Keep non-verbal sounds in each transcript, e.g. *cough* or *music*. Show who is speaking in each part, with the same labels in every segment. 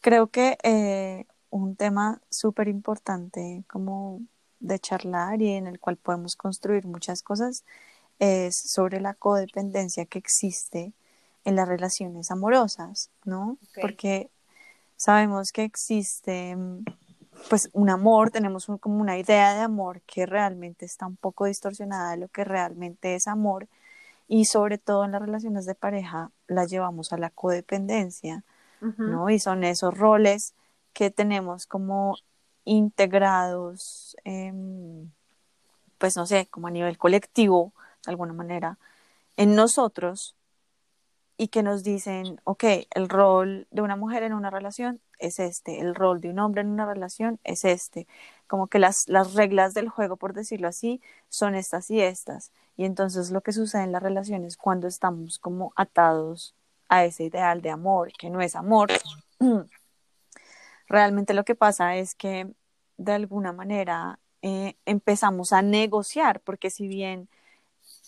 Speaker 1: creo que eh, un tema súper importante como de charlar y en el cual podemos construir muchas cosas es sobre la codependencia que existe en las relaciones amorosas, ¿no? Porque sabemos que existe pues un amor, tenemos como una idea de amor que realmente está un poco distorsionada de lo que realmente es amor y sobre todo en las relaciones de pareja la llevamos a la codependencia, ¿no? Y son esos roles que tenemos como integrados, pues no sé, como a nivel colectivo, de alguna manera, en nosotros y que nos dicen, ok, el rol de una mujer en una relación es este, el rol de un hombre en una relación es este, como que las, las reglas del juego, por decirlo así, son estas y estas. Y entonces lo que sucede en las relaciones cuando estamos como atados a ese ideal de amor, que no es amor, *clears throat* realmente lo que pasa es que de alguna manera eh, empezamos a negociar, porque si bien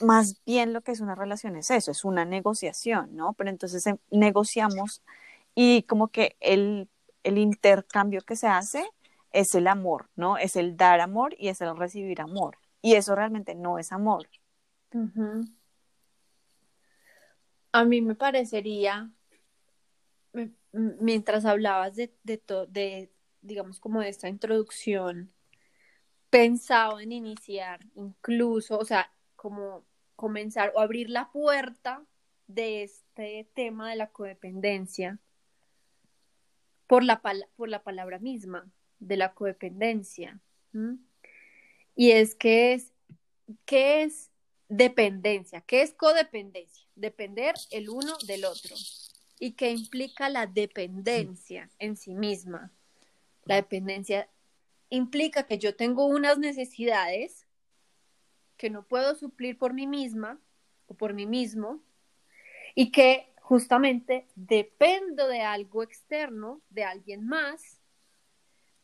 Speaker 1: más bien lo que es una relación es eso, es una negociación, ¿no? Pero entonces em, negociamos y como que el, el intercambio que se hace es el amor, ¿no? Es el dar amor y es el recibir amor. Y eso realmente no es amor.
Speaker 2: A mí me parecería, mientras hablabas de, de, de, digamos, como de esta introducción, pensaba en iniciar incluso, o sea, como comenzar o abrir la puerta de este tema de la codependencia por la, por la palabra misma de la codependencia. Y es que es, ¿qué es dependencia? ¿Qué es codependencia? Depender el uno del otro. ¿Y qué implica la dependencia en sí misma? La dependencia implica que yo tengo unas necesidades que no puedo suplir por mí misma o por mí mismo y que justamente dependo de algo externo, de alguien más,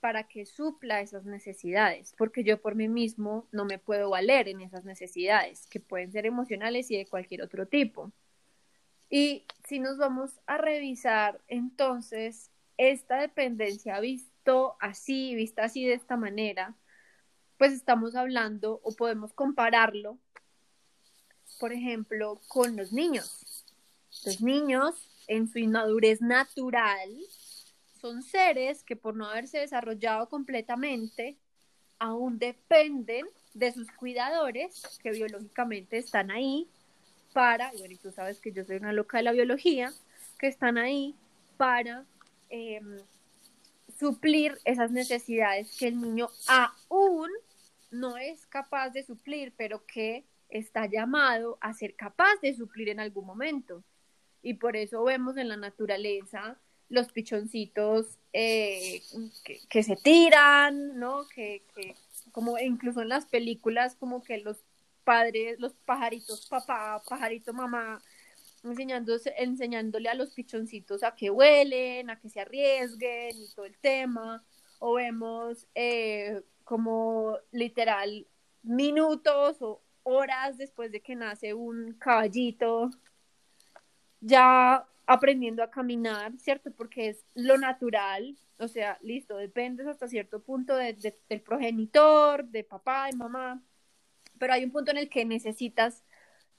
Speaker 2: para que supla esas necesidades, porque yo por mí mismo no me puedo valer en esas necesidades, que pueden ser emocionales y de cualquier otro tipo. Y si nos vamos a revisar entonces esta dependencia visto así, vista así de esta manera, pues estamos hablando o podemos compararlo, por ejemplo, con los niños. Los niños, en su inmadurez natural, son seres que por no haberse desarrollado completamente, aún dependen de sus cuidadores, que biológicamente están ahí para, y bueno, tú sabes que yo soy una loca de la biología, que están ahí para em, suplir esas necesidades que el niño aún no es capaz de suplir, pero que está llamado a ser capaz de suplir en algún momento. Y por eso vemos en la naturaleza los pichoncitos eh, que, se tiran, ¿no? Que, como incluso en las películas, como que los padres, los pajaritos papá, pajarito mamá, enseñándose, enseñándole a los pichoncitos a que huelen, a que se arriesguen y todo el tema. O vemos eh, como literal minutos o horas después de que nace un caballito, ya aprendiendo a caminar, ¿cierto? Porque es lo natural, o sea, listo, dependes hasta cierto punto del progenitor, de papá, de mamá, pero hay un punto en el que necesitas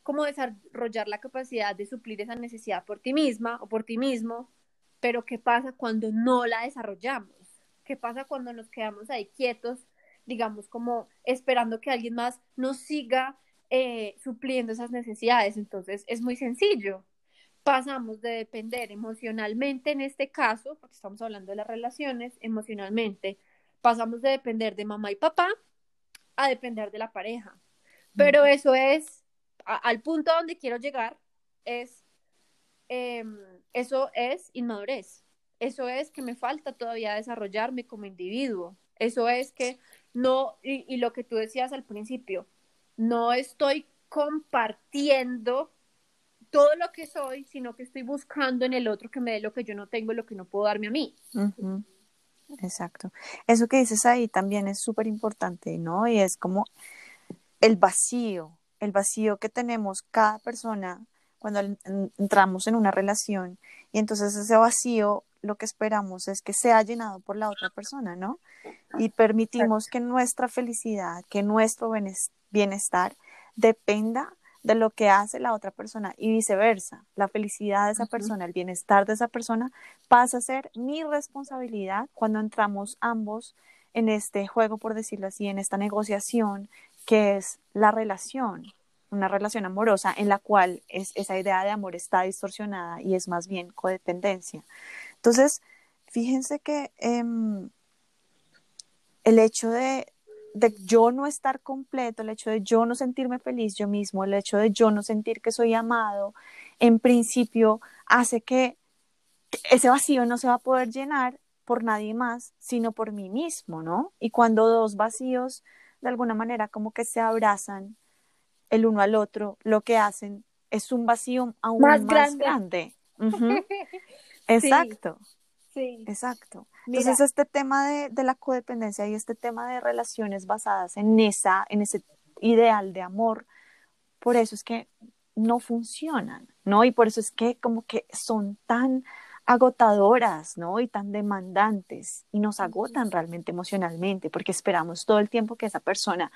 Speaker 2: como desarrollar la capacidad de suplir esa necesidad por ti misma o por ti mismo, pero ¿qué pasa cuando no la desarrollamos? ¿Qué pasa cuando nos quedamos ahí quietos digamos, como esperando que alguien más nos siga eh, supliendo esas necesidades. Entonces, es muy sencillo. Pasamos de depender emocionalmente, en este caso, porque estamos hablando de las relaciones, emocionalmente, pasamos de depender de mamá y papá a depender de la pareja. Pero eso es, al punto a donde quiero llegar, es, em, eso es inmadurez. Eso es que me falta todavía desarrollarme como individuo. Eso es que no, y, lo que tú decías al principio, no estoy compartiendo todo lo que soy, sino que estoy buscando en el otro que me dé lo que yo no tengo, lo que no puedo darme a mí.
Speaker 1: Exacto. Eso que dices ahí también es súper importante, ¿no? Y es como el vacío, el vacío que tenemos cada persona cuando entramos en una relación y entonces ese vacío lo que esperamos es que sea llenado por la otra persona, ¿no? Y permitimos que nuestra felicidad, que nuestro bienestar dependa de lo que hace la otra persona y viceversa. La felicidad de esa persona, el bienestar de esa persona pasa a ser mi responsabilidad cuando entramos ambos en este juego, por decirlo así, en esta negociación que es la relación, una relación amorosa en la cual es, esa idea de amor está distorsionada y es más bien codependencia. Entonces, fíjense que em, el hecho de, de yo no estar completo, el hecho de yo no sentirme feliz yo mismo, el hecho de yo no sentir que soy amado, en principio hace que ese vacío no se va a poder llenar por nadie más, sino por mí mismo, ¿no? Y cuando dos vacíos de alguna manera como que se abrazan el uno al otro, lo que hacen es un vacío aún más, grande. *laughs* Exacto. Sí. Exacto. Entonces, este tema de, de, la codependencia y este tema de relaciones basadas en esa, en ese ideal de amor, por eso es que no funcionan, ¿no? Y por eso es que como que son tan agotadoras, ¿no? Y tan demandantes y nos agotan realmente emocionalmente porque esperamos todo el tiempo que esa persona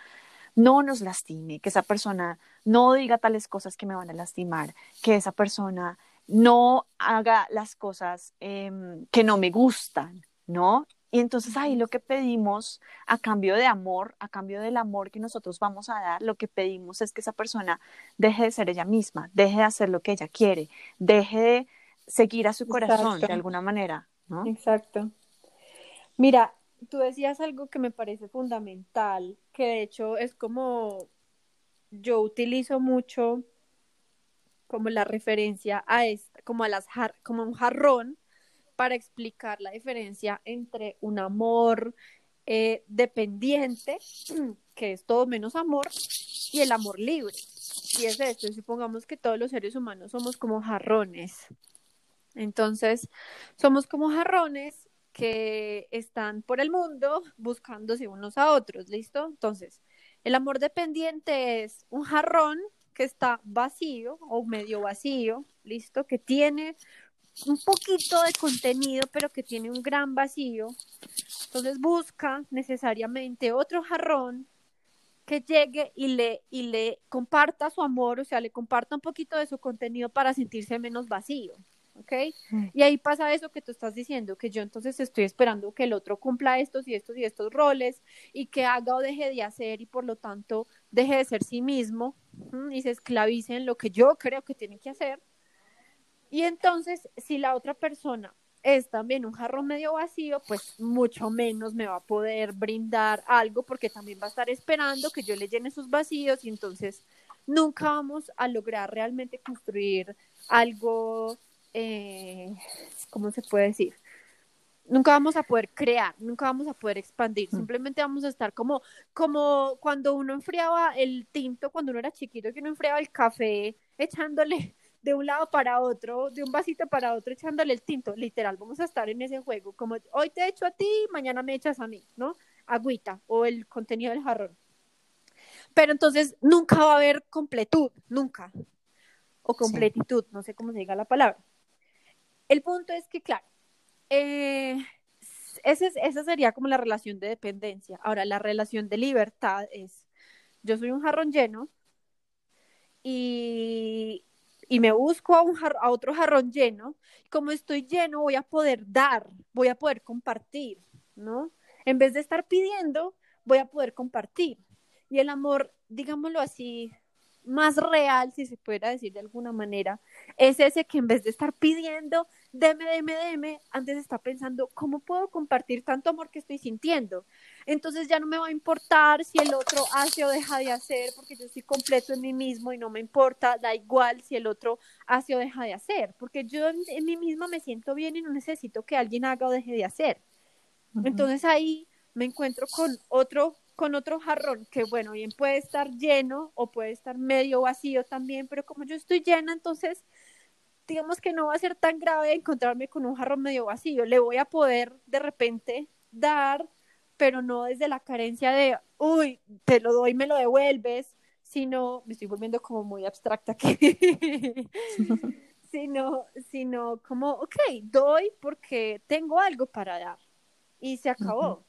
Speaker 1: no nos lastime, que esa persona no diga tales cosas que me van a lastimar, que esa persona no haga las cosas em, que no me gustan, ¿no? Y entonces ahí lo que pedimos a cambio de amor, a cambio del amor que nosotros vamos a dar, lo que pedimos es que esa persona deje de ser ella misma, deje de hacer lo que ella quiere, deje de seguir a su corazón de alguna manera, ¿no?
Speaker 2: Exacto. Mira, tú decías algo que me parece fundamental, que de hecho es como yo utilizo mucho como la referencia a esta, como a las como un jarrón para explicar la diferencia entre un amor eh, dependiente, *clears throat* que es todo menos amor, y el amor libre. Y es esto, supongamos que todos los seres humanos somos como jarrones. Entonces, somos como jarrones que están por el mundo buscándose unos a otros, ¿listo? Entonces, el amor dependiente es un jarrón que está vacío o medio vacío, ¿listo? Que tiene un poquito de contenido, pero que tiene un gran vacío. Entonces busca necesariamente otro jarrón que llegue y le, y le comparta su amor, o sea, le comparta un poquito de su contenido para sentirse menos vacío. ¿Ok? Mm. Y ahí pasa eso que tú estás diciendo, que yo entonces estoy esperando que el otro cumpla estos y estos y estos roles y que haga o deje de hacer y por lo tanto deje de ser sí mismo y se esclavice en lo que yo creo que tiene que hacer. Y entonces, si la otra persona es también un jarrón medio vacío, pues mucho menos me va a poder brindar algo porque también va a estar esperando que yo le llene sus vacíos y entonces nunca vamos a lograr realmente construir algo eh, ¿cómo se puede decir? Nunca vamos a poder crear, nunca vamos a poder expandir, mm. simplemente vamos a estar como, como cuando uno enfriaba el tinto, cuando uno era chiquito, que uno enfriaba el café echándole de un lado para otro, de un vasito para otro, echándole el tinto, literal, vamos a estar en ese juego, como hoy te echo a ti, mañana me echas a mí, ¿no? Agüita o el contenido del jarrón. Pero entonces nunca va a haber completud, nunca, o completitud, no sé cómo se diga la palabra. El punto es que, claro, eh, esa sería como la relación de dependencia. Ahora, la relación de libertad es, yo soy un jarrón lleno y, me busco a, un a otro jarrón lleno. Como estoy lleno, voy a poder dar, voy a poder compartir, ¿no? En vez de estar pidiendo, voy a poder compartir. Y el amor, digámoslo así, más real, si se pudiera decir de alguna manera, es ese que en vez de estar pidiendo, deme, deme, deme, antes está pensando, ¿cómo puedo compartir tanto amor que estoy sintiendo? Entonces ya no me va a importar si el otro hace o deja de hacer, porque yo estoy completo en mí mismo y no me importa, da igual si el otro hace o deja de hacer, porque yo en, mí misma me siento bien y no necesito que alguien haga o deje de hacer. Entonces ahí me encuentro con otro con otro jarrón que bueno, bien puede estar lleno o puede estar medio vacío también, pero como yo estoy llena, entonces digamos que no va a ser tan grave encontrarme con un jarrón medio vacío. Le voy a poder de repente dar, pero no desde la carencia de, uy, te lo doy, me lo devuelves, sino, me estoy volviendo como muy abstracta aquí, *laughs* sino, sino como, ok, doy porque tengo algo para dar y se acabó.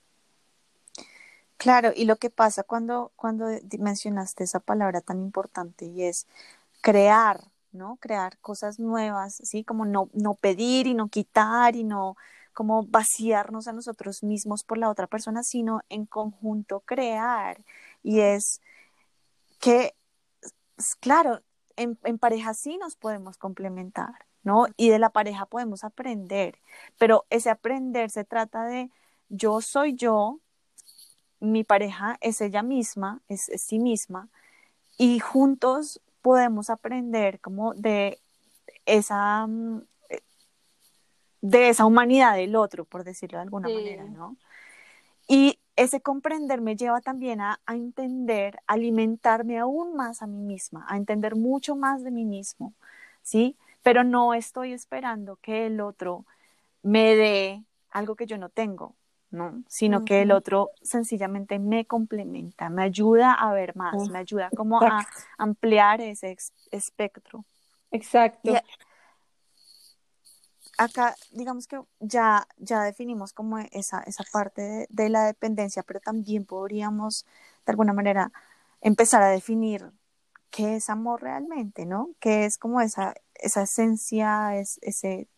Speaker 1: Claro, y lo que pasa cuando, cuando mencionaste esa palabra tan importante y es crear, ¿no? Crear cosas nuevas, ¿sí? Como no, no pedir y no quitar y no como vaciarnos a nosotros mismos por la otra persona, sino en conjunto crear. Y es que, claro, en, en pareja sí nos podemos complementar, ¿no? Y de la pareja podemos aprender, pero ese aprender se trata de yo soy yo, mi pareja es ella misma, es, es sí misma, y juntos podemos aprender como de esa, mm, eh, de esa humanidad del otro, por decirlo de alguna manera, ¿no? Y ese comprender me lleva también a, a, entender, alimentarme aún más a mí misma, a entender mucho más de mí mismo, ¿sí? Pero no estoy esperando que el otro me dé algo que yo no tengo, ¿no? Sino que el otro sencillamente me complementa, me ayuda a ver más, me ayuda como a ampliar ese espectro.
Speaker 2: Exacto.
Speaker 1: acá, digamos que ya, ya definimos como esa, esa parte de, de, la dependencia, pero también podríamos, de alguna manera, empezar a definir qué es amor realmente, ¿no? ¿Qué es como esa, esa esencia, es, ese,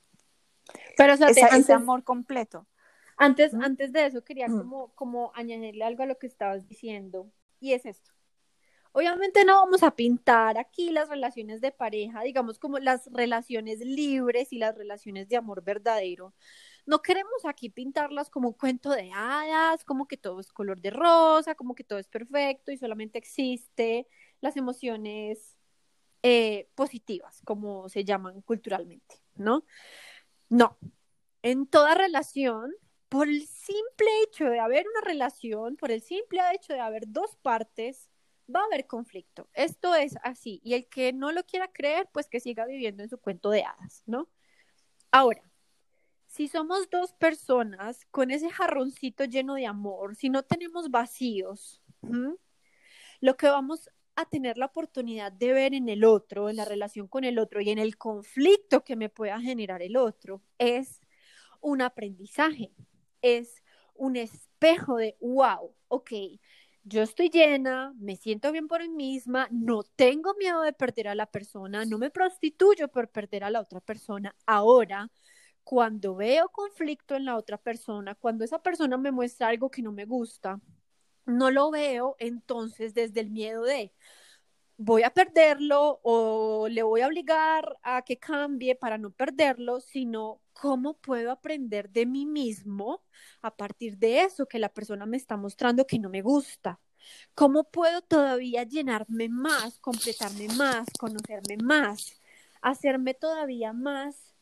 Speaker 2: pero, o sea,
Speaker 1: esa,
Speaker 2: antes,
Speaker 1: ese amor completo?
Speaker 2: Antes, antes de eso quería como, como añadirle algo a lo que estabas diciendo y es esto. Obviamente no vamos a pintar aquí las relaciones de pareja, digamos como las relaciones libres y las relaciones de amor verdadero. No queremos aquí pintarlas como un cuento de hadas, como que todo es color de rosa, como que todo es perfecto y solamente existe las emociones eh, positivas, como se llaman culturalmente, ¿no? No. En toda relación por el simple hecho de haber una relación, por el simple hecho de haber dos partes, va a haber conflicto. Esto es así. Y el que no lo quiera creer, pues que siga viviendo en su cuento de hadas, ¿no? Ahora, si somos dos personas con ese jarroncito lleno de amor, si no tenemos vacíos, lo que vamos a tener la oportunidad de ver en el otro, en la relación con el otro y en el conflicto que me pueda generar el otro, es un aprendizaje es un espejo de, wow, ok, yo estoy llena, me siento bien por mí misma, no tengo miedo de perder a la persona, no me prostituyo por perder a la otra persona. Ahora, cuando veo conflicto en la otra persona, cuando esa persona me muestra algo que no me gusta, no lo veo entonces desde el miedo de, voy a perderlo o le voy a obligar a que cambie para no perderlo, sino cómo puedo aprender de mí mismo a partir de eso que la persona me está mostrando que no me gusta. ¿Cómo puedo todavía llenarme más, completarme más, conocerme más, hacerme todavía más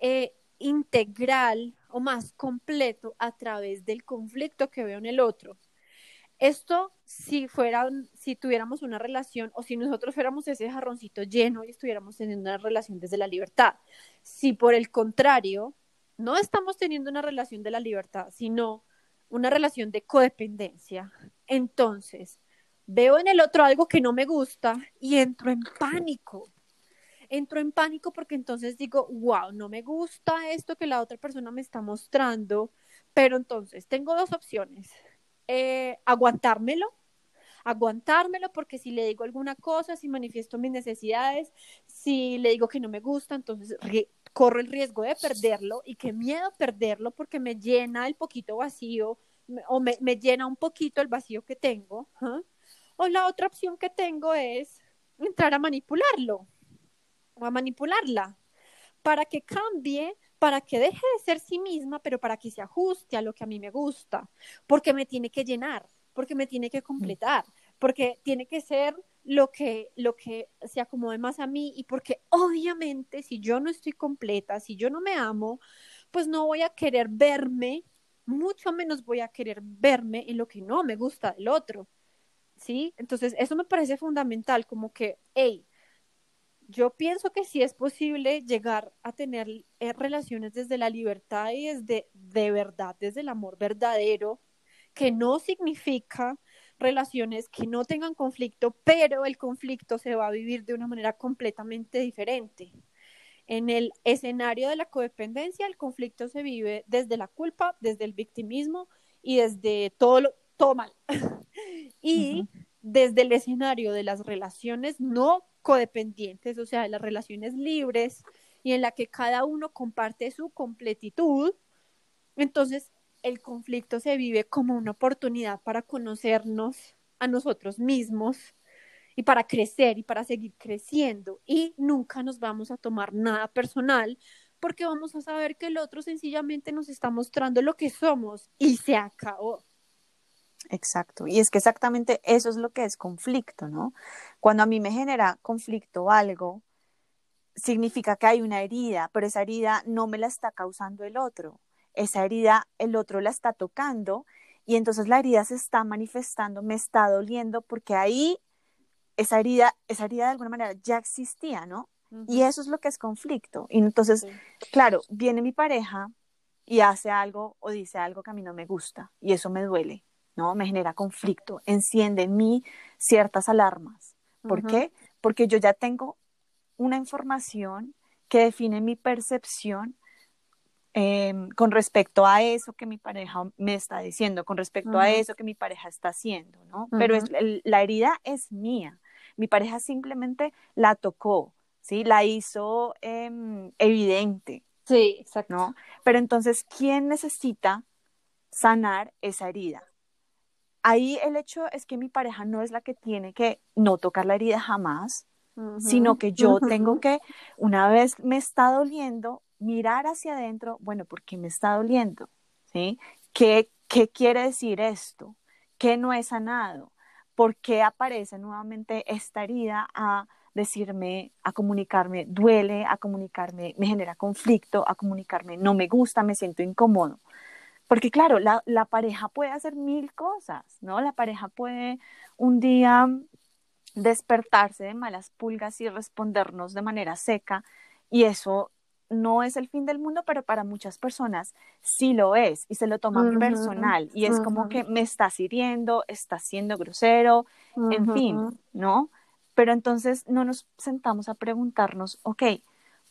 Speaker 2: eh, integral o más completo a través del conflicto que veo en el otro? Esto, si fueran, si tuviéramos una relación o si nosotros fuéramos ese jarroncito lleno y estuviéramos teniendo una relación desde la libertad. Si por el contrario, no estamos teniendo una relación de la libertad, sino una relación de codependencia, entonces veo en el otro algo que no me gusta y entro en pánico. Entro en pánico porque entonces digo, wow, no me gusta esto que la otra persona me está mostrando, pero entonces tengo dos opciones eh, aguantármelo, aguantármelo porque si le digo alguna cosa, si manifiesto mis necesidades, si le digo que no me gusta, entonces corro el riesgo de perderlo y qué miedo perderlo porque me llena el poquito vacío o me, me llena un poquito el vacío que tengo. O la otra opción que tengo es entrar a manipularlo o a manipularla para que cambie para que deje de ser sí misma, pero para que se ajuste a lo que a mí me gusta, porque me tiene que llenar, porque me tiene que completar, porque tiene que ser lo que, lo que se acomode más a mí y porque obviamente si yo no estoy completa, si yo no me amo, pues no voy a querer verme, mucho menos voy a querer verme en lo que no me gusta del otro. ¿Sí? Entonces, eso me parece fundamental, como que, hey, yo pienso que sí es posible llegar a tener eh, relaciones desde la libertad y desde de verdad, desde el amor verdadero, que no significa relaciones que no tengan conflicto, pero el conflicto se va a vivir de una manera completamente diferente. En el escenario de la codependencia, el conflicto se vive desde la culpa, desde el victimismo y desde todo lo, todo mal. *laughs* y desde el escenario de las relaciones no codependientes, o sea, de las relaciones libres y en la que cada uno comparte su completitud, entonces el conflicto se vive como una oportunidad para conocernos a nosotros mismos y para crecer y para seguir creciendo y nunca nos vamos a tomar nada personal porque vamos a saber que el otro sencillamente nos está mostrando lo que somos y se acabó.
Speaker 1: Exacto, y es que exactamente eso es lo que es conflicto, ¿no? Cuando a mí me genera conflicto algo, significa que hay una herida, pero esa herida no me la está causando el otro, esa herida el otro la está tocando y entonces la herida se está manifestando, me está doliendo porque ahí esa herida, esa herida de alguna manera ya existía, ¿no? Y eso es lo que es conflicto. Y entonces, claro, viene mi pareja y hace algo o dice algo que a mí no me gusta y eso me duele. ¿no? Me genera conflicto, enciende en mí ciertas alarmas. ¿Por qué? Porque yo ya tengo una información que define mi percepción em, con respecto a eso que mi pareja me está diciendo, con respecto a eso que mi pareja está haciendo, ¿no? Pero la herida es mía. Mi pareja simplemente la tocó, ¿sí? La hizo em, evidente.
Speaker 2: Sí, exacto.
Speaker 1: ¿no? Pero entonces, ¿quién necesita sanar esa herida? ahí el hecho es que mi pareja no es la que tiene que no tocar la herida jamás, sino que yo tengo que, una vez me está doliendo, mirar hacia adentro, bueno, ¿por qué me está doliendo? ¿Sí? ¿Qué, qué quiere decir esto? ¿Qué no he sanado? ¿Por qué aparece nuevamente esta herida a decirme, a comunicarme, duele, a comunicarme, me genera conflicto, a comunicarme, no me gusta, me siento incómodo? Porque claro, la, pareja puede hacer mil cosas, ¿no? La pareja puede un día despertarse de malas pulgas y respondernos de manera seca y eso no es el fin del mundo, pero para muchas personas sí lo es y se lo toman personal y es como que me está hiriendo, está siendo grosero, en fin, ¿no? Pero entonces no nos sentamos a preguntarnos, ok,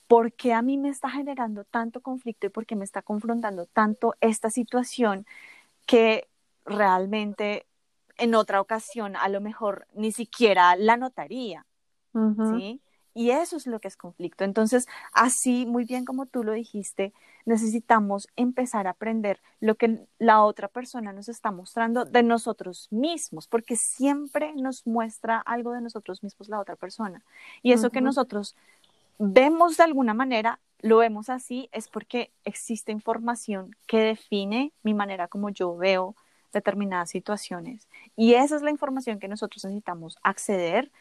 Speaker 1: ¿por qué a mí me está generando tanto conflicto y por qué me está confrontando tanto esta situación que realmente en otra ocasión a lo mejor ni siquiera la notaría? ¿Sí? Y eso es lo que es conflicto. Entonces, así, muy bien como tú lo dijiste, necesitamos empezar a aprender lo que la otra persona nos está mostrando de nosotros mismos, porque siempre nos muestra algo de nosotros mismos la otra persona. Y eso que nosotros vemos de alguna manera, lo vemos así, es porque existe información que define mi manera como yo veo determinadas situaciones. Y esa es la información que nosotros necesitamos acceder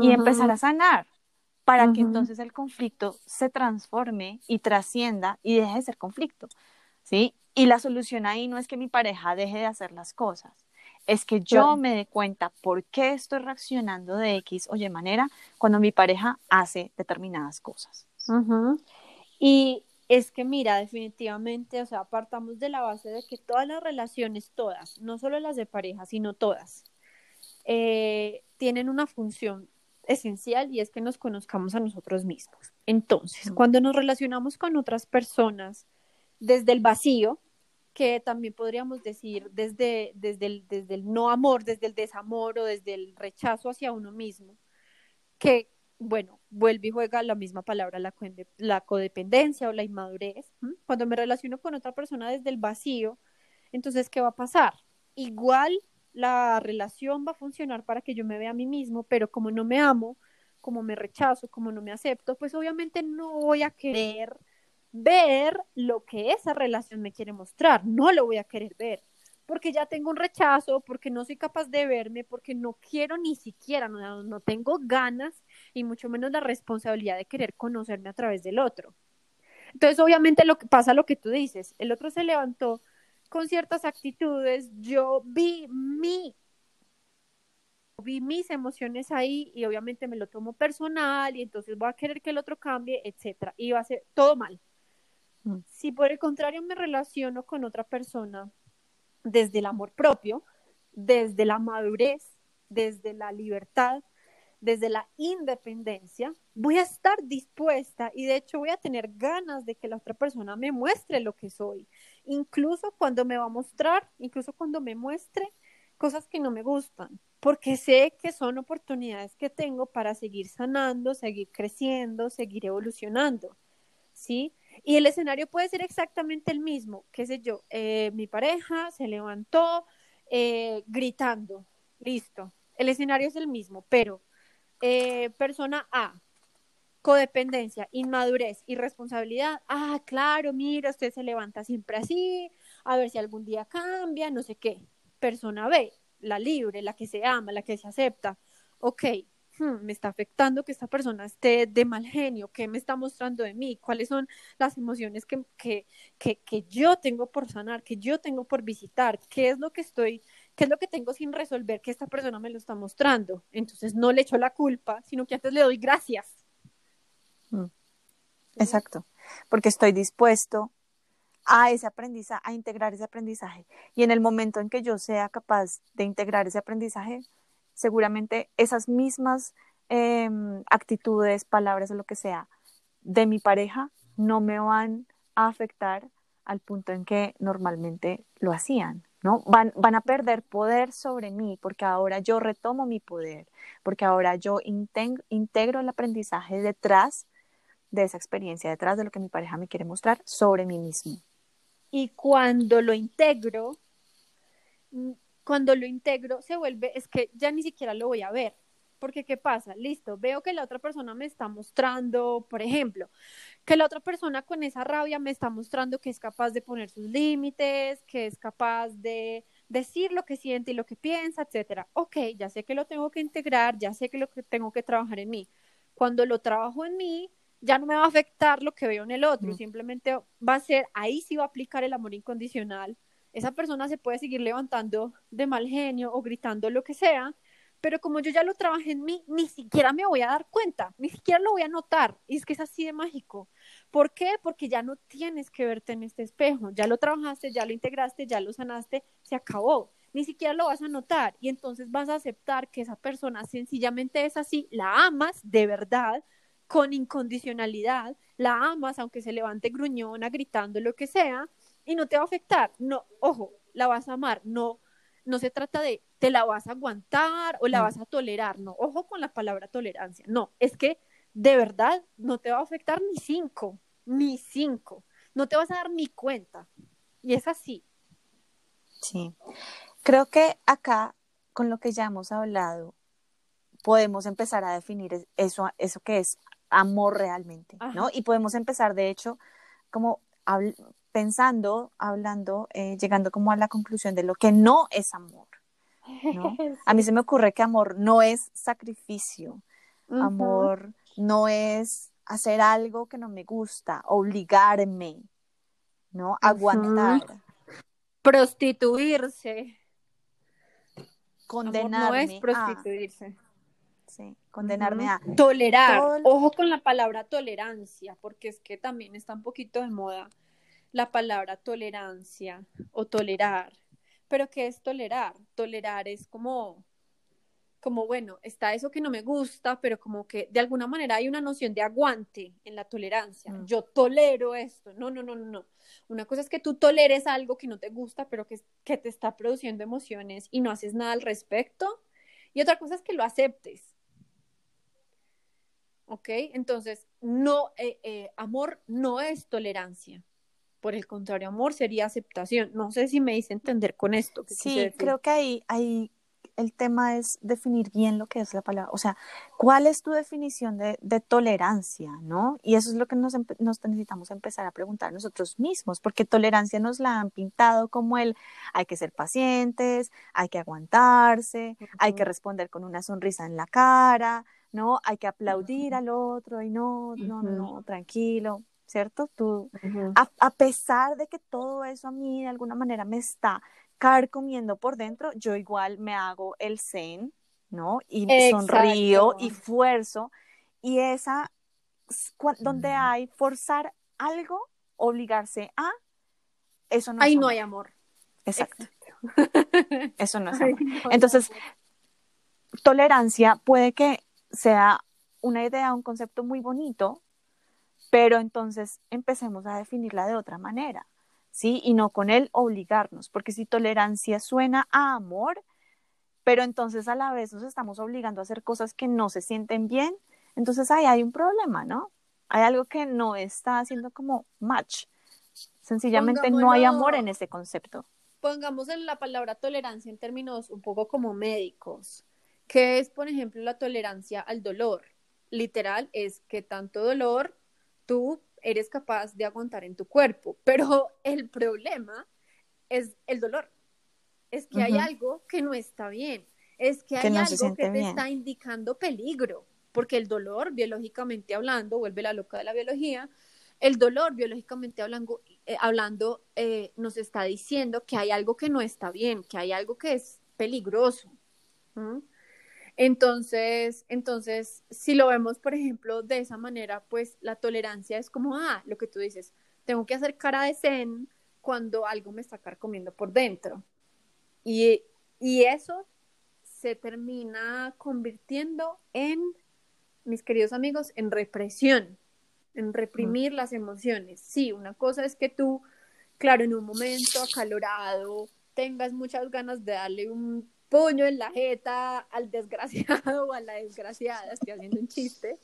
Speaker 1: y empezar a sanar para que entonces el conflicto se transforme y trascienda y deje de ser conflicto. ¿Sí? Y la solución ahí no es que mi pareja deje de hacer las cosas, es que yo me dé cuenta por qué estoy reaccionando de X o Y manera cuando mi pareja hace determinadas cosas.
Speaker 2: Y es que mira, definitivamente, o sea, partamos de la base de que todas las relaciones, todas, no solo las de pareja, sino todas, eh, tienen una función esencial y es que nos conozcamos a nosotros mismos. Entonces, cuando nos relacionamos con otras personas desde el vacío, que también podríamos decir desde, desde, el, desde el no amor, desde el desamor o desde el rechazo hacia uno mismo, que, bueno, vuelve y juega la misma palabra, la, la codependencia o la inmadurez. Cuando me relaciono con otra persona desde el vacío, entonces, ¿qué va a pasar? Igual la relación va a funcionar para que yo me vea a mí mismo, pero como no me amo, como me rechazo, como no me acepto, pues obviamente no voy a querer ver lo que esa relación me quiere mostrar, no lo voy a querer ver, porque ya tengo un rechazo, porque no soy capaz de verme, porque no quiero ni siquiera, no, no tengo ganas y mucho menos la responsabilidad de querer conocerme a través del otro. Entonces, obviamente lo que pasa lo que tú dices, el otro se levantó con ciertas actitudes, yo vi mi vi mis emociones ahí y obviamente me lo tomo personal y entonces voy a querer que el otro cambie, etcétera, y va a ser todo mal. Mm. Si por el contrario me relaciono con otra persona desde el amor propio, desde la madurez, desde la libertad, desde la independencia, voy a estar dispuesta y de hecho voy a tener ganas de que la otra persona me muestre lo que soy, incluso cuando me va a mostrar, incluso cuando me muestre cosas que no me gustan, porque sé que son oportunidades que tengo para seguir sanando, seguir creciendo, seguir evolucionando, ¿sí? Y el escenario puede ser exactamente el mismo, qué sé yo, eh, mi pareja se levantó eh, gritando, listo, el escenario es el mismo, pero eh, persona A, codependencia, inmadurez, irresponsabilidad, ah, claro, mira, usted se levanta siempre así, a ver si algún día cambia, no sé qué. Persona B, la libre, la que se ama, la que se acepta, ok, hmm, me está afectando que esta persona esté de mal genio, ¿qué me está mostrando de mí? ¿Cuáles son las emociones que, que, que, que yo tengo por sanar, que yo tengo por visitar? ¿Qué es lo que estoy ¿Qué es lo que tengo sin resolver que esta persona me lo está mostrando? Entonces no le echo la culpa, sino que antes le doy gracias.
Speaker 1: Mm. Exacto, porque estoy dispuesto a ese aprendizaje, a integrar ese aprendizaje. Y en el momento en que yo sea capaz de integrar ese aprendizaje, seguramente esas mismas em, actitudes, palabras o lo que sea de mi pareja no me van a afectar al punto en que normalmente lo hacían. ¿no? Van, van a perder poder sobre mí porque ahora yo retomo mi poder, porque ahora yo integro el aprendizaje detrás de esa experiencia, detrás de lo que mi pareja me quiere mostrar sobre mí mismo.
Speaker 2: Y cuando lo integro, mm, cuando lo integro, se vuelve, es que ya ni siquiera lo voy a ver, porque ¿qué pasa? Listo, veo que la otra persona me está mostrando, por ejemplo, que la otra persona con esa rabia me está mostrando que es capaz de poner sus límites, que es capaz de decir lo que siente y lo que piensa, etcétera. Ok, ya sé que lo tengo que integrar, ya sé que lo que tengo que trabajar en mí. Cuando lo trabajo en mí, ya no me va a afectar lo que veo en el otro, simplemente va a ser, ahí sí va a aplicar el amor incondicional. Esa persona se puede seguir levantando de mal genio o gritando lo que sea, pero como yo ya lo trabajé en mí, ni siquiera me voy a dar cuenta, ni siquiera lo voy a notar. Y es que es así de mágico. ¿Por qué? Porque ya no tienes que verte en este espejo, ya lo trabajaste, ya lo integraste, ya lo sanaste, se acabó. Ni siquiera lo vas a notar y entonces vas a aceptar que esa persona sencillamente es así, la amas de verdad, con incondicionalidad, la amas aunque se levante gruñona, gritando lo que sea, y no te va a afectar. No, ojo, la vas a amar, no no se trata de te la vas a aguantar o la mm. vas a tolerar, no, ojo con la palabra tolerancia, no, es que de verdad no te va a afectar ni cinco, ni cinco, no te vas a dar ni cuenta. Y es así.
Speaker 1: Sí, creo que acá, con lo que ya hemos hablado, podemos empezar a definir eso, eso que es amor realmente, ¿no? Y podemos empezar, de hecho, como pensando, hablando, eh, llegando como a la conclusión de lo que no es amor. *laughs* A mí se me ocurre que amor no es sacrificio, amor no es hacer algo que no me gusta, obligarme, ¿no? Aguantar.
Speaker 2: Prostituirse.
Speaker 1: Condenarme.
Speaker 2: no es prostituirse.
Speaker 1: Sí, condenarme a.
Speaker 2: Tolerar. Ojo con la palabra tolerancia, porque es que también está un poquito de moda la palabra tolerancia o tolerar. Pero ¿qué es tolerar? Tolerar es como, como, bueno, está eso que no me gusta, pero como que de alguna manera hay una noción de aguante en la tolerancia. Mm. Yo tolero esto. No, no, no, no, no. Una cosa es que tú toleres algo que no te gusta, pero que, que te está produciendo emociones y no haces nada al respecto. Y otra cosa es que lo aceptes. ¿Ok? Entonces, no, eh, eh, amor no es tolerancia. Por el contrario, amor sería aceptación. No sé si me hice entender con esto.
Speaker 1: Sí, creo que ahí, ahí el tema es definir bien lo que es la palabra. O sea, ¿cuál es tu definición de, tolerancia? ¿No? Y eso es lo que nos, nos, necesitamos empezar a preguntar nosotros mismos, porque tolerancia nos la han pintado como el hay que ser pacientes, hay que aguantarse, hay que responder con una sonrisa en la cara, ¿no? Hay que aplaudir al otro y no, no, no, tranquilo. ¿cierto? Tú, a, pesar de que todo eso a mí de alguna manera me está carcomiendo por dentro, yo igual me hago el zen, ¿no? Y sonrío y fuerzo. Y esa, donde hay forzar algo, obligarse a, eso no
Speaker 2: Ahí no hay amor.
Speaker 1: Exacto. *laughs* Eso no es amor. Entonces, tolerancia puede que sea una idea, un concepto muy bonito, pero entonces empecemos a definirla de otra manera, ¿sí? Y no con el obligarnos, porque si tolerancia suena a amor, pero entonces a la vez nos estamos obligando a hacer cosas que no se sienten bien, entonces ahí hay un problema, ¿no? Hay algo que no está haciendo como match. Sencillamente no hay amor en ese concepto.
Speaker 2: Pongamos en la palabra tolerancia en términos un poco como médicos. ¿Qué es, por ejemplo, la tolerancia al dolor? Literal es que tanto dolor tú eres capaz de aguantar en tu cuerpo, *laughs* pero el problema es el dolor. Es que hay algo que no está bien, es que hay algo que te está indicando peligro, porque el dolor, biológicamente hablando, vuelve la loca de la biología, el dolor, biológicamente hablando, eh, hablando eh, nos está diciendo que hay algo que no está bien, que hay algo que es peligroso. Entonces, entonces, si lo vemos, por ejemplo, de esa manera, pues la tolerancia es como, ah, lo que tú dices, tengo que hacer cara de zen cuando algo me está carcomiendo por dentro. Y, y eso se termina convirtiendo en, mis queridos amigos, en represión, en reprimir las emociones. Sí, una cosa es que tú, claro, en un momento acalorado, tengas muchas ganas de darle un puño en la jeta al desgraciado o a la desgraciada, estoy haciendo un chiste,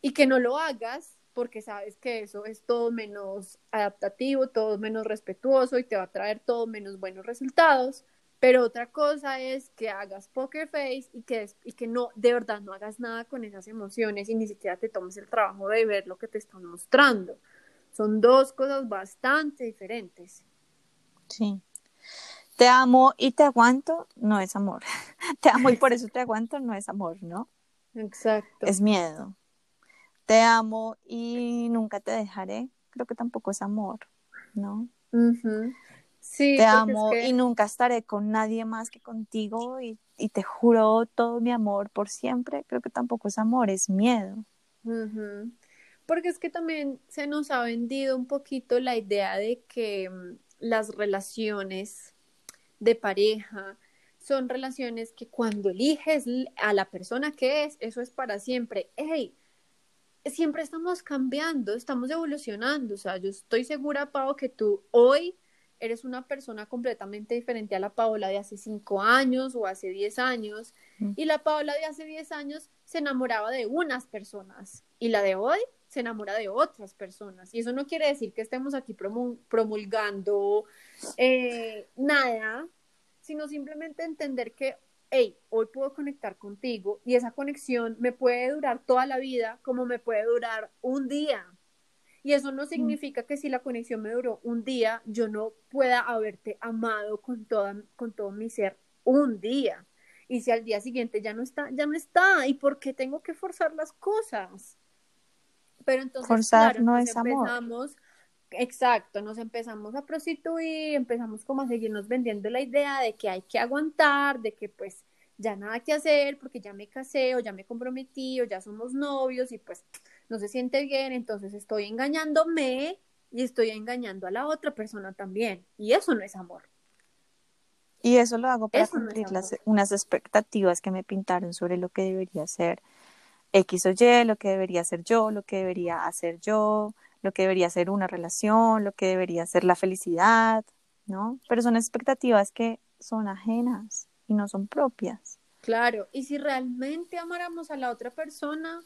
Speaker 2: y que no lo hagas porque sabes que eso es todo menos adaptativo, todo menos respetuoso y te va a traer todo menos buenos resultados. Pero otra cosa es que hagas poker face y que, y que no, de verdad no hagas nada con esas emociones y ni siquiera te tomes el trabajo de ver lo que te están mostrando. Son dos cosas bastante diferentes.
Speaker 1: Sí te amo y te aguanto no es amor. *laughs* te amo y por eso te aguanto no es amor, ¿no?
Speaker 2: Exacto.
Speaker 1: Es miedo. Te amo y nunca te dejaré, creo que tampoco es amor, ¿no? Sí. Te amo y nunca estaré con nadie más que contigo y, te juro todo mi amor por siempre, creo que tampoco es amor, es miedo.
Speaker 2: Porque es que también se nos ha vendido un poquito la idea de que mm, las relaciones de pareja, son relaciones que cuando eliges a la persona que es, eso es para siempre. Hey, siempre estamos cambiando, estamos evolucionando. O sea, yo estoy segura, Pau, que tú hoy eres una persona completamente diferente a la Paola de hace cinco años o hace diez años. Mm. Y la Paola de hace diez años se enamoraba de unas personas y la de hoy se enamora de otras personas. Y eso no quiere decir que estemos aquí promulgando eh, nada, sino simplemente entender que, hey, hoy puedo conectar contigo y esa conexión me puede durar toda la vida como me puede durar un día. Y eso no mm. significa que si la conexión me duró un día, yo no pueda haberte amado con, toda, con todo mi ser un día. Y si al día siguiente ya no está, ya no está. ¿Y por qué tengo que forzar las cosas? Pero entonces, Forzar no es empezamos, exacto, nos empezamos a prostituir, empezamos como a seguirnos vendiendo la idea de que hay que aguantar, de que pues ya nada que hacer porque ya me casé o ya me comprometí o ya somos novios y pues no se siente bien, entonces estoy engañándome y estoy engañando a la otra persona también. Y eso no es amor.
Speaker 1: Y eso lo hago para cumplir las, unas expectativas que me pintaron sobre lo que debería ser X o Y, lo que debería ser yo, lo que debería hacer yo, lo que debería ser una relación, lo que debería ser la felicidad, ¿no? Pero son expectativas que son ajenas y no son propias.
Speaker 2: Claro, y si realmente amáramos a la otra persona,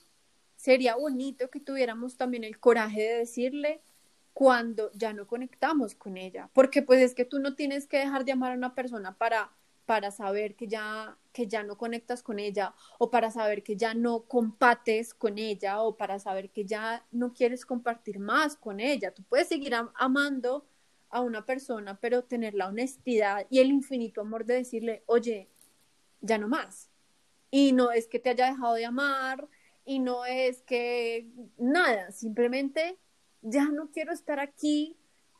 Speaker 2: sería bonito que tuviéramos también el coraje de decirle cuando ya no conectamos con ella, porque pues es que tú no tienes que dejar de amar a una persona para para saber que ya, que ya no conectas con ella o para saber que ya no compates con ella o para saber que ya no quieres compartir más con ella. Tú puedes seguir amando a una persona, pero tener la honestidad y el infinito amor de decirle, oye, ya no más. Y no es que te haya dejado de amar y no es que nada, simplemente ya no quiero estar aquí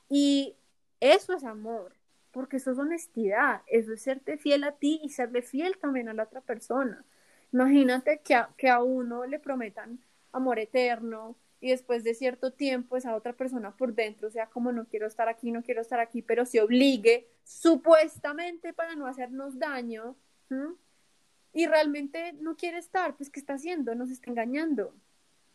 Speaker 2: y eso es amor porque eso es honestidad, eso es serte fiel a ti y serle fiel también a la otra persona. Imagínate que a, que a uno le prometan amor eterno y después de cierto tiempo esa otra persona por dentro sea como no quiero estar aquí, no quiero estar aquí, pero se obligue supuestamente para no hacernos daño. y realmente no quiere estar, pues ¿qué está haciendo? Nos está engañando.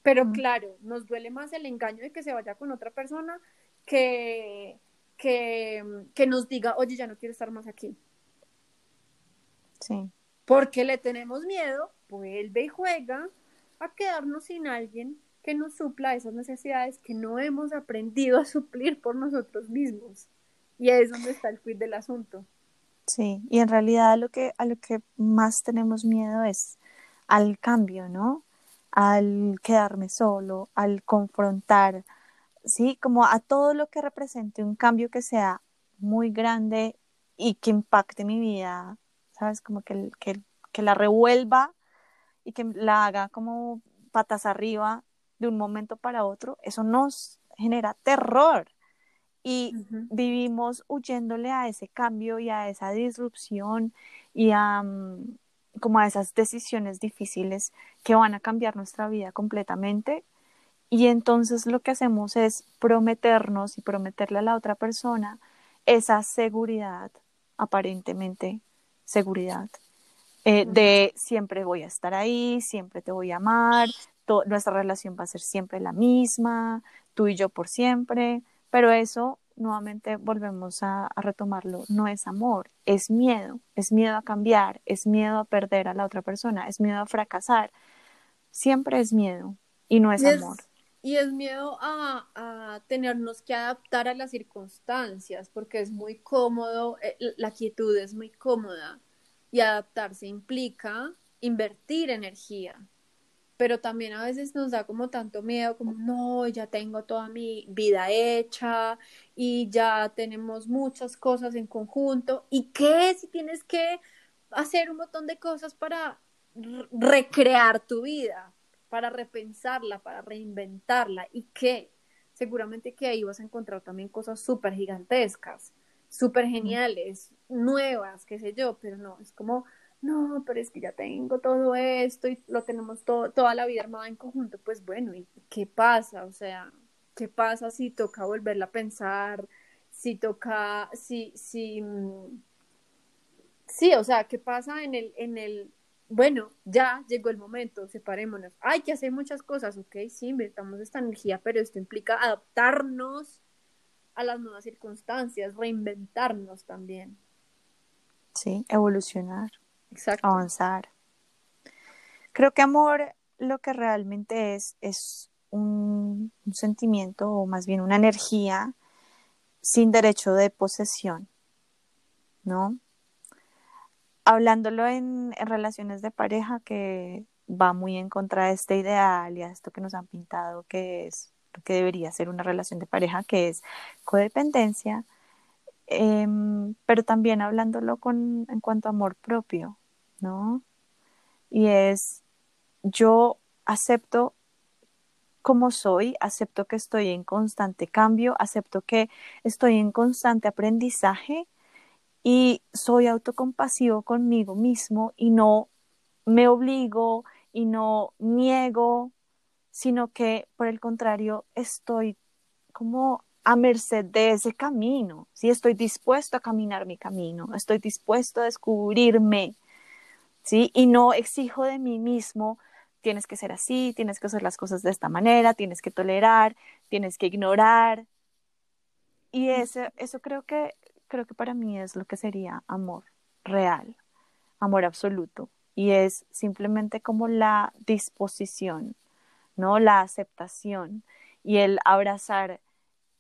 Speaker 2: Pero claro, nos duele más el engaño de que se vaya con otra persona que, que, que nos diga, oye, ya no quiero estar más aquí.
Speaker 1: Sí.
Speaker 2: Porque le tenemos miedo, vuelve y juega a quedarnos sin alguien que nos supla esas necesidades que no hemos aprendido a suplir por nosotros mismos. Y ahí es donde está el quid del asunto.
Speaker 1: Sí, y en realidad a lo que, a lo que más tenemos miedo es al cambio, ¿no? Al quedarme solo, al confrontar, ¿sí? Como a todo lo que represente un cambio que sea muy grande y que impacte mi vida, ¿sabes? Como que, que, que la revuelva y que la haga como patas arriba de un momento para otro, eso nos genera terror y vivimos huyéndole a ese cambio y a esa disrupción y a mm, como a esas decisiones difíciles que van a cambiar nuestra vida completamente y entonces lo que hacemos es prometernos y prometerle a la otra persona esa seguridad aparentemente seguridad eh, de siempre voy a estar ahí siempre te voy a amar nuestra relación va a ser siempre la misma tú y yo por siempre pero eso, nuevamente volvemos a, retomarlo, no es amor, es miedo, es miedo a cambiar, es miedo a perder a la otra persona, es miedo a fracasar. Siempre es miedo y no es, amor.
Speaker 2: Y es miedo a, a, tenernos que adaptar a las circunstancias, porque es muy cómodo, eh, la quietud es muy cómoda y adaptarse implica invertir energía, pero también a veces nos da como tanto miedo, como no, ya tengo toda mi vida hecha y ya tenemos muchas cosas en conjunto. ¿Y qué si tienes que hacer un montón de cosas para recrear tu vida, para repensarla, para reinventarla? ¿Y qué? Seguramente que ahí vas a encontrar también cosas súper gigantescas, súper geniales, nuevas, qué sé yo, pero no, es como no, pero es que ya tengo todo esto y lo tenemos todo, toda la vida armada en conjunto, pues bueno, ¿y qué pasa? O sea, ¿qué pasa si toca volverla a pensar? Si toca, si, si, mm, sí, o sea, ¿qué pasa en el, en el, bueno, ya llegó el momento, separémonos. Hay que hacer muchas cosas, ok, sí, invertamos esta energía, pero esto implica adaptarnos a las nuevas circunstancias, reinventarnos también.
Speaker 1: Sí, evolucionar avanzar. Creo que amor lo que realmente es es un, sentimiento o más bien una energía sin derecho de posesión, ¿no? Hablándolo en, relaciones de pareja que va muy en contra de este ideal y a esto que nos han pintado que es lo que debería ser una relación de pareja, que es codependencia, em, pero también hablándolo con, en cuanto a amor propio, ¿no? Y es, yo acepto como soy, acepto que estoy en constante cambio, acepto que estoy en constante aprendizaje y soy autocompasivo conmigo mismo y no me obligo y no niego, sino que por el contrario estoy como a merced de ese camino, si estoy dispuesto a caminar mi camino, estoy dispuesto a descubrirme, ¿sí? Y no exijo de mí mismo, tienes que ser así, tienes que hacer las cosas de esta manera, tienes que tolerar, tienes que ignorar. Y eso, eso creo que, creo que para mí es lo que sería amor real, amor absoluto. Y es simplemente como la disposición, ¿no? La aceptación y el abrazar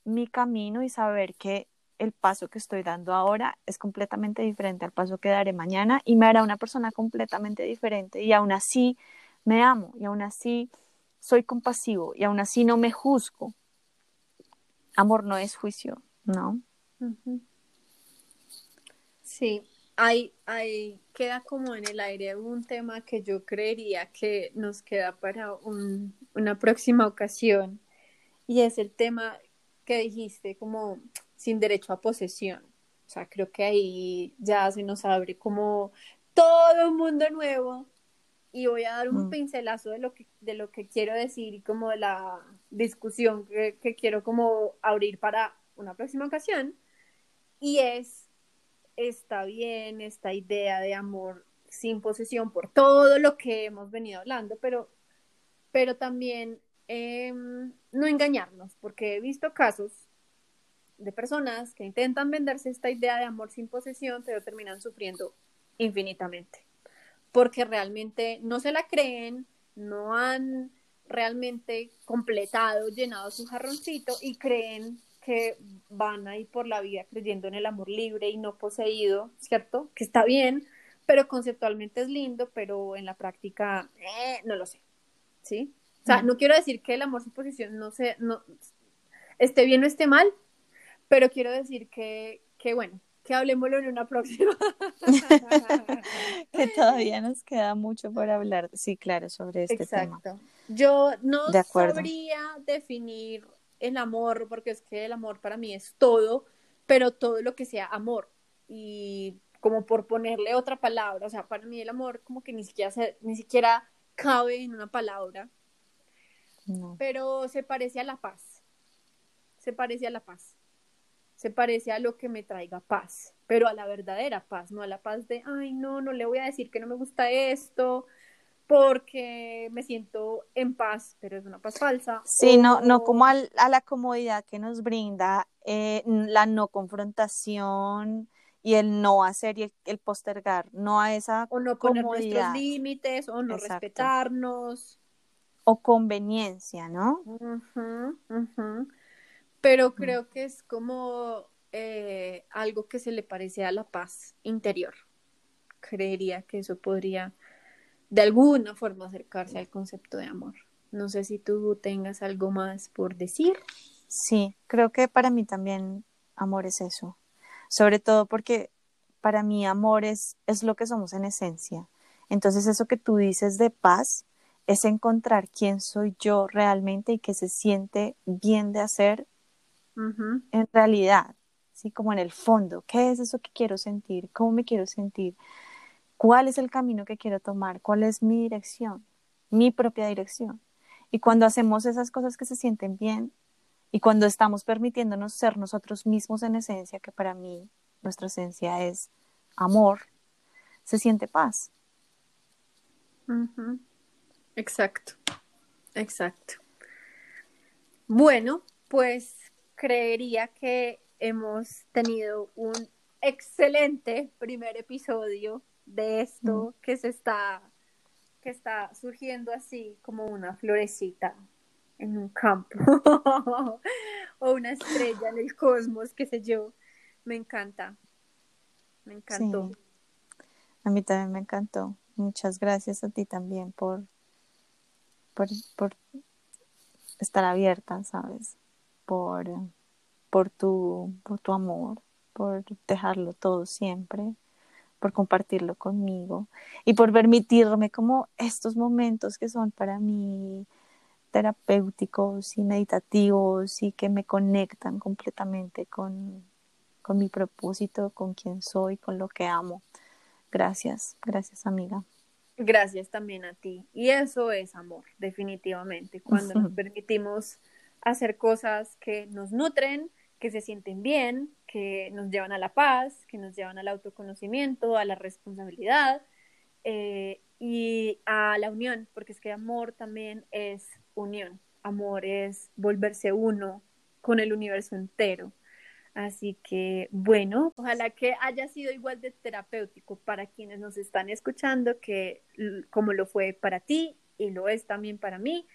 Speaker 1: mi camino y saber que el paso que estoy dando ahora es completamente diferente al paso que daré mañana y me hará una persona completamente diferente y aún así me amo y aún así soy compasivo y aún así no me juzgo. Amor no es juicio, ¿no?
Speaker 2: Sí, hay, hay, queda como en el aire un tema que yo creería que nos queda para una próxima ocasión y es el tema que dijiste, como sin derecho a posesión. O sea, creo que ahí ya se nos abre como todo un mundo nuevo y voy a dar un mm. pincelazo de lo que de lo que quiero decir y como de la discusión que, que quiero como abrir para una próxima ocasión y es está bien esta idea de amor sin posesión por todo lo que hemos venido hablando, pero, pero también em, no engañarnos, porque he visto casos de personas que intentan venderse esta idea de amor sin posesión, pero terminan sufriendo infinitamente, porque realmente no se la creen, no han realmente completado, llenado su jarroncito y creen que van a ir por la vida creyendo en el amor libre y no poseído, ¿cierto? Que está bien, pero conceptualmente es lindo, pero en la práctica eh, no lo sé, ¿sí? O sea, no quiero decir que el amor sin posesión no se, no, esté bien o esté mal, pero quiero decir que, que bueno, que hablemoslo en una próxima. *laughs*
Speaker 1: que todavía nos queda mucho por hablar, sí, claro, sobre este
Speaker 2: Exacto.
Speaker 1: tema.
Speaker 2: Yo no sabría definir el amor, porque es que el amor para mí es todo, pero todo lo que sea amor. Y como por ponerle otra palabra, o sea, para mí el amor como que ni siquiera, ni siquiera cabe en una palabra, pero se parece a la paz, se parece a la paz, se parece a lo que me traiga paz, pero a la verdadera paz, no a la paz de, ay, no, no le voy a decir que no me gusta esto, porque me siento en paz, pero es una paz falsa.
Speaker 1: Sí, no, no como a la comodidad que nos brinda eh, la no confrontación y el no hacer y el, postergar, no a esa
Speaker 2: o no poner nuestros límites o no respetarnos
Speaker 1: o conveniencia, ¿no?
Speaker 2: Pero mm. creo que es como eh, algo que se le parece a la paz interior. Creería que eso podría de alguna forma acercarse al concepto de amor. No sé si tú tengas algo más por decir.
Speaker 1: Sí, creo que para mí también amor es eso. Sobre todo porque para mí amor es, es lo que somos en esencia. Entonces eso que tú dices de paz es encontrar quién soy yo realmente y que se siente bien de hacer en realidad, ¿sí? Como en el fondo, ¿qué es eso que quiero sentir? ¿Cómo me quiero sentir? Cuál es el camino que quiero tomar, cuál es mi dirección, mi propia dirección. Y cuando hacemos esas cosas que se sienten bien y cuando estamos permitiéndonos ser nosotros mismos en esencia, que para mí nuestra esencia es amor, se siente paz.
Speaker 2: Exacto, exacto. Bueno, pues creería que hemos tenido un excelente primer episodio de esto que se está, que está surgiendo así como una florecita en un campo *laughs* o una estrella en el cosmos, qué sé yo. Me encanta. Me encantó.
Speaker 1: A mí también me encantó. Muchas gracias a ti también por, por, por estar abierta, ¿sabes? Por, por, tu, por tu amor, por dejarlo todo siempre por compartirlo conmigo y por permitirme como estos momentos que son para mí terapéuticos y meditativos y que me conectan completamente con, con mi propósito, con quien soy, con lo que amo. Gracias, gracias amiga.
Speaker 2: Gracias también a ti. Y eso es amor, definitivamente, cuando nos *laughs* permitimos hacer cosas que nos nutren, que se sienten bien, que nos llevan a la paz, que nos llevan al autoconocimiento, a la responsabilidad eh, y a la unión, porque es que amor también es unión, amor es volverse uno con el universo entero. Así que bueno, ojalá que haya sido igual de terapéutico para quienes nos están escuchando, que como lo fue para ti y lo es también para mí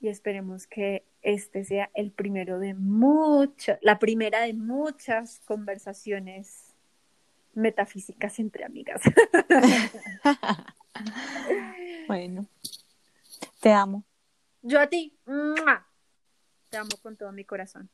Speaker 2: y esperemos que este sea el primero de muchas, la primera de muchas conversaciones metafísicas entre amigas. *laughs*
Speaker 1: bueno, te amo.
Speaker 2: Yo a ti. Te amo con todo mi corazón.